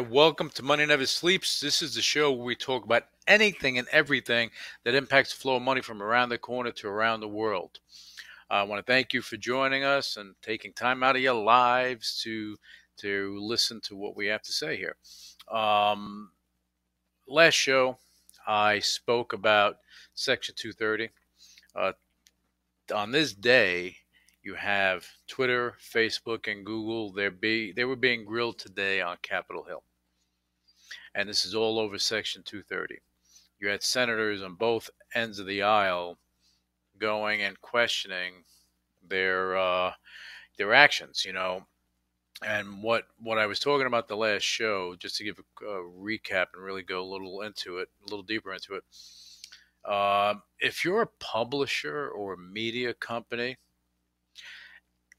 right, welcome to Money Never Sleeps. This is the show where we talk about anything and everything that impacts the flow of money from around the corner to around the world. I want to thank you for joining us and taking time out of your lives to to listen to what we have to say here. Um, last show, I spoke about Section 230. Uh, on this day, you have Twitter, Facebook, and Google. They're be, they were being grilled today on Capitol Hill. And this is all over Section 230. You had senators on both ends of the aisle going and questioning their uh, their actions, you know. And what what I was talking about the last show, just to give a, a recap and really go a little into it, a little deeper into it. Uh, if you're a publisher or a media company,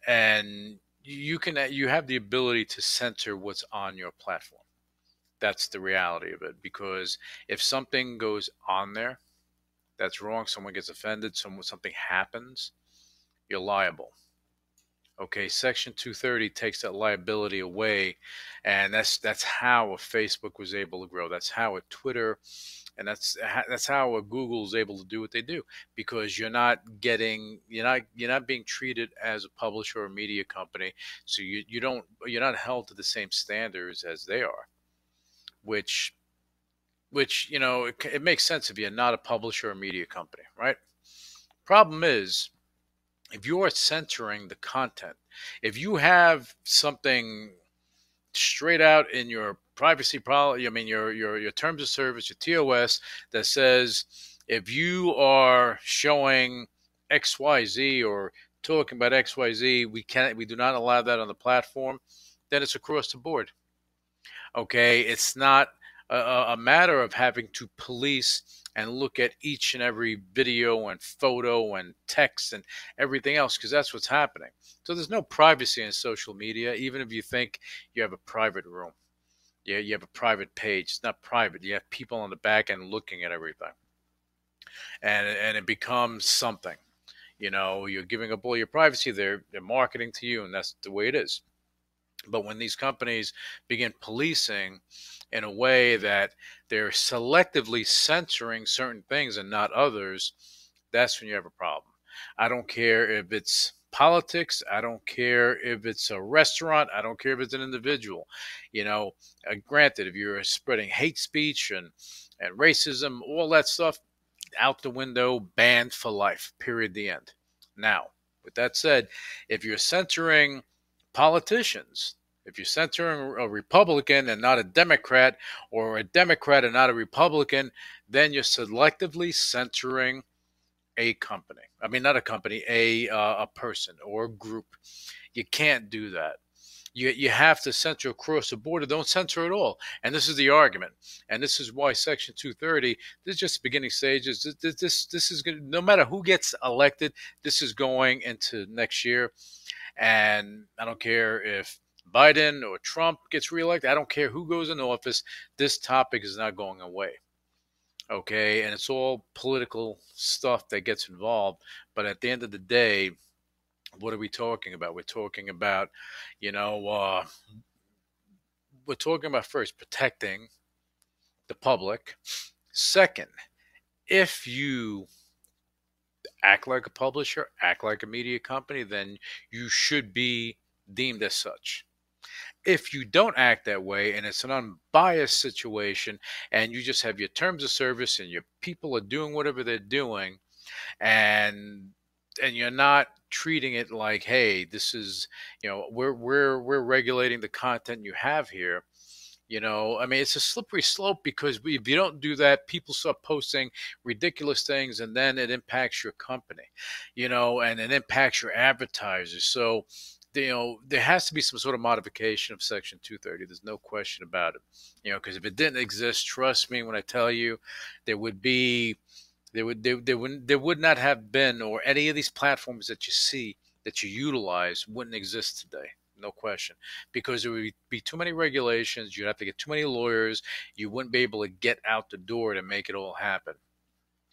and you can uh, you have the ability to censor what's on your platform. That's the reality of it. Because if something goes on there that's wrong, someone gets offended, someone something happens, you're liable. Okay, Section 230 takes that liability away, and that's that's how a Facebook was able to grow. That's how a Twitter, and that's that's how a Google is able to do what they do because you're not getting you're not you're not being treated as a publisher or media company, so you you don't you're not held to the same standards as they are, which which you know it, it makes sense if you're not a publisher or media company, right? Problem is if you are censoring the content, if you have something straight out in your privacy policy, I mean your your your terms of service, your TOS that says if you are showing XYZ or talking about XYZ, we can't we do not allow that on the platform, then it's across the board. Okay, it's not a, a matter of having to police and look at each and every video and photo and text and everything else because that's what's happening. So there's no privacy in social media, even if you think you have a private room. Yeah, you have a private page. It's not private. You have people on the back end looking at everything. And and it becomes something. You know, you're giving up all your privacy. They're they're marketing to you, and that's the way it is. But when these companies begin policing in a way that they're selectively censoring certain things and not others, that's when you have a problem. I don't care if it's politics. I don't care if it's a restaurant. I don't care if it's an individual. You know, uh, granted, if you're spreading hate speech and, and racism, all that stuff, out the window, banned for life, period, the end. Now, with that said, if you're censoring politicians, if you're censoring a Republican and not a Democrat, or a Democrat and not a Republican, then you're selectively censoring a company. I mean, not a company, a uh, a person or a group. You can't do that. You, you have to censor across the board or don't censor at all. And this is the argument. And this is why Section 230, this is just the beginning stages. This, this, this, this is going no matter who gets elected, this is going into next year. And I don't care if Biden or Trump gets reelected. I don't care who goes in office. This topic is not going away. Okay. And it's all political stuff that gets involved. But at the end of the day, what are we talking about? We're talking about, you know, uh, we're talking about first protecting the public. Second, if you act like a publisher, act like a media company, then you should be deemed as such. If you don't act that way and it's an unbiased situation and you just have your terms of service and your people are doing whatever they're doing and and you're not treating it like hey this is you know we're we're we're regulating the content you have here you know i mean it's a slippery slope because if you don't do that people start posting ridiculous things and then it impacts your company you know and it impacts your advertisers so you know, there has to be some sort of modification of Section 230. There's no question about it. You know, because if it didn't exist, trust me when I tell you, there would be, there would, there, there would, there would not have been, or any of these platforms that you see that you utilize wouldn't exist today. No question, because there would be too many regulations. You'd have to get too many lawyers. You wouldn't be able to get out the door to make it all happen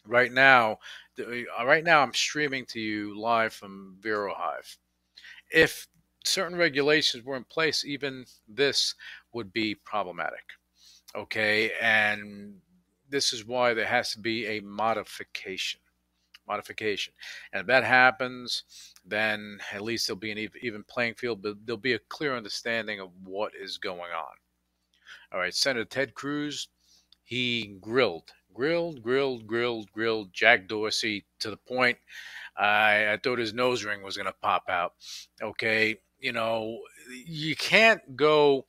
right now uh, uh, right now i'm streaming to you live from vero hive if certain regulations were in place, even this would be problematic. Okay, and this is why there has to be a modification. Modification, and if that happens, then at least there'll be an even playing field. But there'll be a clear understanding of what is going on. All right, Senator Ted Cruz, he grilled, grilled, grilled, grilled, grilled Jack Dorsey to the point I, I thought his nose ring was going to pop out. Okay. You know, you can't go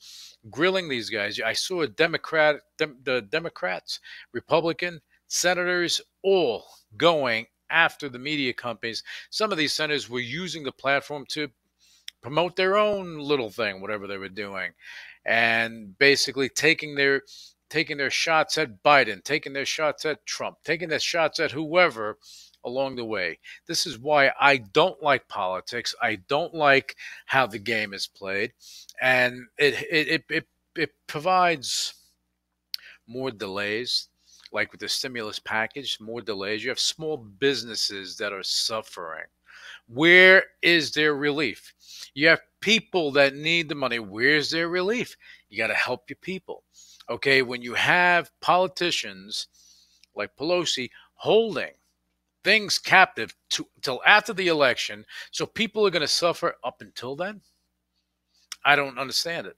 grilling these guys. I saw a Democrat, dem, the Democrats, Republican senators, all going after the media companies. Some of these centers were using the platform to promote their own little thing, whatever they were doing, and basically taking their taking their shots at Biden, taking their shots at Trump, taking their shots at whoever along the way. This is why I don't like politics. I don't like how the game is played, and it it it it, it provides more delays. Like with the stimulus package, more delays. You have small businesses that are suffering. Where is their relief? You have people that need the money. Where's their relief? You got to help your people. Okay, when you have politicians like Pelosi holding things captive to, till after the election. So people are going to suffer up until then. I don't understand it.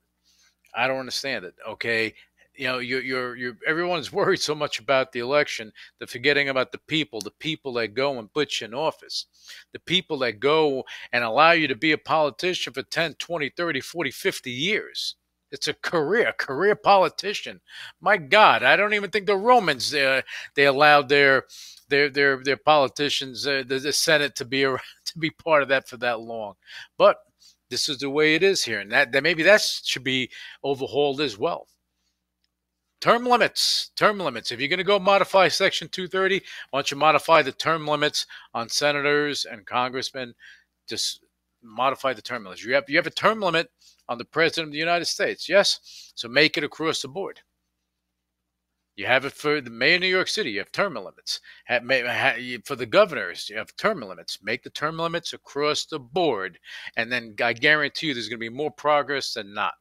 I don't understand it. Okay, you know, you're, you're, you're, everyone's worried so much about the election, they're forgetting about the people, the people that go and put you in office, the people that go and allow you to be a politician for 10, 20, 30, 40, 50 years. It's a career, career politician. My God, I don't even think the Romans uh, they allowed their their their their politicians, uh, the, the Senate, to be a, to be part of that for that long. But this is the way it is here, and that, that maybe that should be overhauled as well. Term limits, term limits. If you're going to go modify Section 230, why don't you modify the term limits on senators and congressmen? Just modify the term limits. You have you have a term limit on the president of the United States, yes. So make it across the board. You have it for the mayor of New York City. You have term limits. For the governors, you have term limits. Make the term limits across the board, and then I guarantee you, there's going to be more progress than not.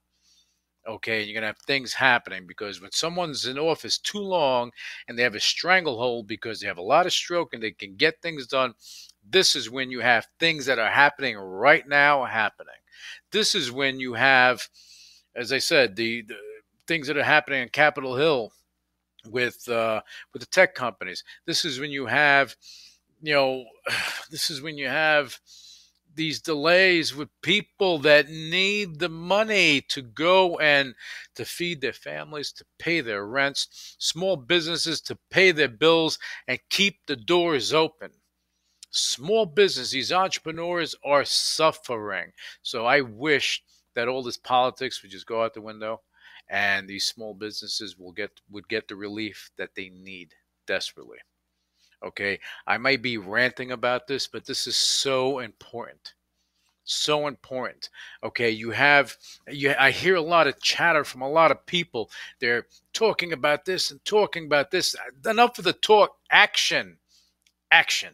Okay, you're going to have things happening because when someone's in office too long and they have a stranglehold because they have a lot of stroke and they can get things done, this is when you have things that are happening right now happening. This is when you have, as I said, the, the things that are happening on Capitol Hill with uh, with the tech companies. This is when you have, you know, this is when you have these delays with people that need the money to go and to feed their families, to pay their rents, small businesses to pay their bills and keep the doors open. Small business, these entrepreneurs are suffering. So I wish that all this politics would just go out the window and these small businesses will get would get the relief that they need desperately. Okay, I might be ranting about this, but this is so important. So important. Okay, you have you I hear a lot of chatter from a lot of people. They're talking about this and talking about this. Uh, enough of the talk. Action. Action.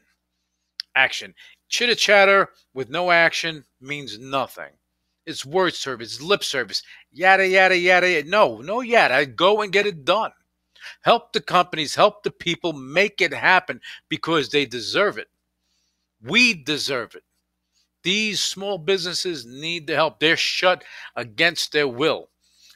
Action. Chitter chatter with no action means nothing. It's word service, lip service, yada, yada, yada. No, no, yada. Go and get it done. Help the companies, help the people make it happen because they deserve it. We deserve it. These small businesses need the help. They're shut against their will.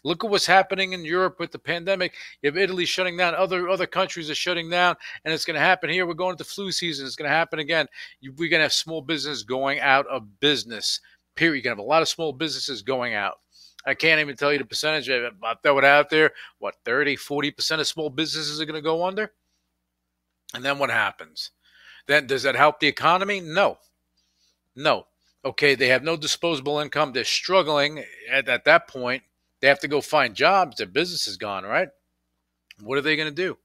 Look at what's happening in Europe with the pandemic. You have Italy shutting down, other other countries are shutting down, and it's going to happen here. We're going into flu season. It's going to happen again. We're going to have small business going out of business Period. You're going to have a lot of small businesses going out. I can't even tell you the percentage. I'll throw it out there. What, 30, 40% of small businesses are going to go under? And then what happens? Then does that help the economy? No. No. Okay, they have no disposable income. They're struggling at, at that point. They have to go find jobs. Their business is gone, right? What are they going to do?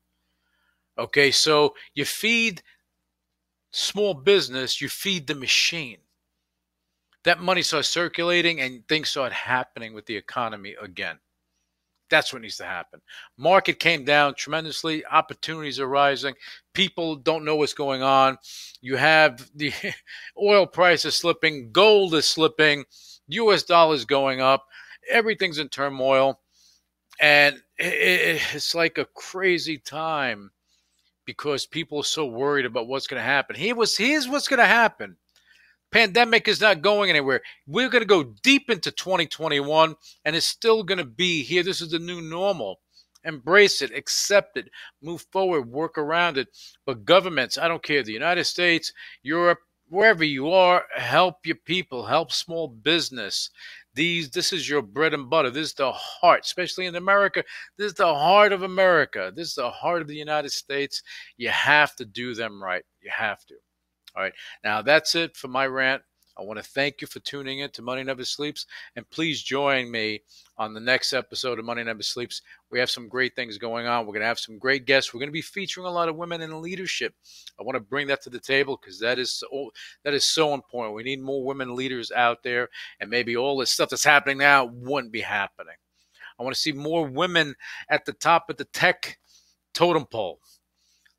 Okay, so you feed small business, you feed the machine. That money starts circulating and things start happening with the economy again. That's what needs to happen. Market came down tremendously. Opportunities are rising. People don't know what's going on. You have the oil prices slipping, gold is slipping, US dollars going up. Everything's in turmoil. And it's like a crazy time because people are so worried about what's going to happen. Here was here's what's going to happen. Pandemic is not going anywhere. We're going to go deep into 2021 and it's still going to be here. This is the new normal. Embrace it, accept it, move forward, work around it. But governments, I don't care, the United States, Europe, wherever you are, help your people, help small business. These, this is your bread and butter. This is the heart, especially in America. This is the heart of America. This is the heart of the United States. You have to do them right. You have to. All right. Now, that's it for my rant. I want to thank you for tuning in to Money Never Sleeps. And please join me on the next episode of Money Never Sleeps. We have some great things going on. We're going to have some great guests. We're going to be featuring a lot of women in leadership. I want to bring that to the table because that is so, that is so important. We need more women leaders out there, and maybe all this stuff that's happening now wouldn't be happening. I want to see more women at the top of the tech totem pole.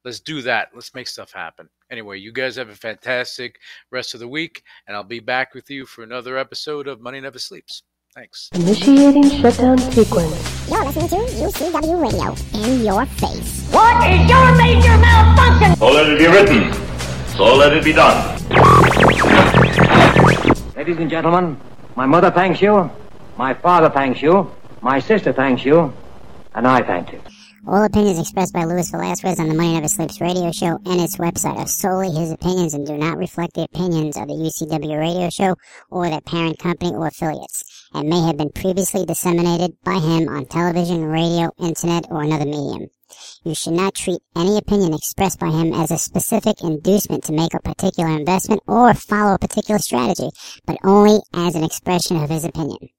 Let's do that. Let's make stuff happen. Anyway, you guys have a fantastic rest of the week, and I'll be back with you for another episode of Money Never Sleeps. Thanks. Initiating shutdown sequence. You're listening to UCW Radio in your face. What is your major malfunction? So let it be written. So let it be done. Ladies and gentlemen, my mother thanks you, my father thanks you, my sister thanks you, and I thank you. All opinions expressed by Luis Velazquez on the Money Never Sleeps radio show and its website are solely his opinions and do not reflect the opinions of the UCW radio show or their parent company or affiliates, and may have been previously disseminated by him on television, radio, internet, or another medium. You should not treat any opinion expressed by him as a specific inducement to make a particular investment or follow a particular strategy, but only as an expression of his opinion.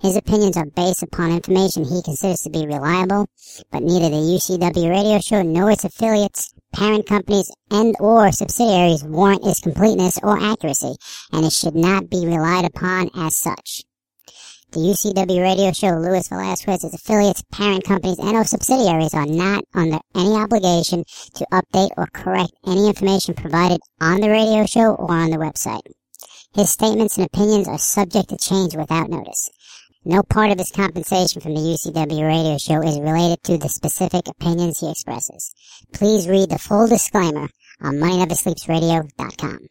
His opinions are based upon information he considers to be reliable, but neither the UCW radio show nor its affiliates, parent companies, and or subsidiaries warrant its completeness or accuracy, and it should not be relied upon as such. The UCW radio show Luis Velazquez, its affiliates, parent companies, and or subsidiaries are not under any obligation to update or correct any information provided on the radio show or on the website. His statements and opinions are subject to change without notice. No part of his compensation from the UCW radio show is related to the specific opinions he expresses. Please read the full disclaimer on MoneyNeverSleepsRadio.com.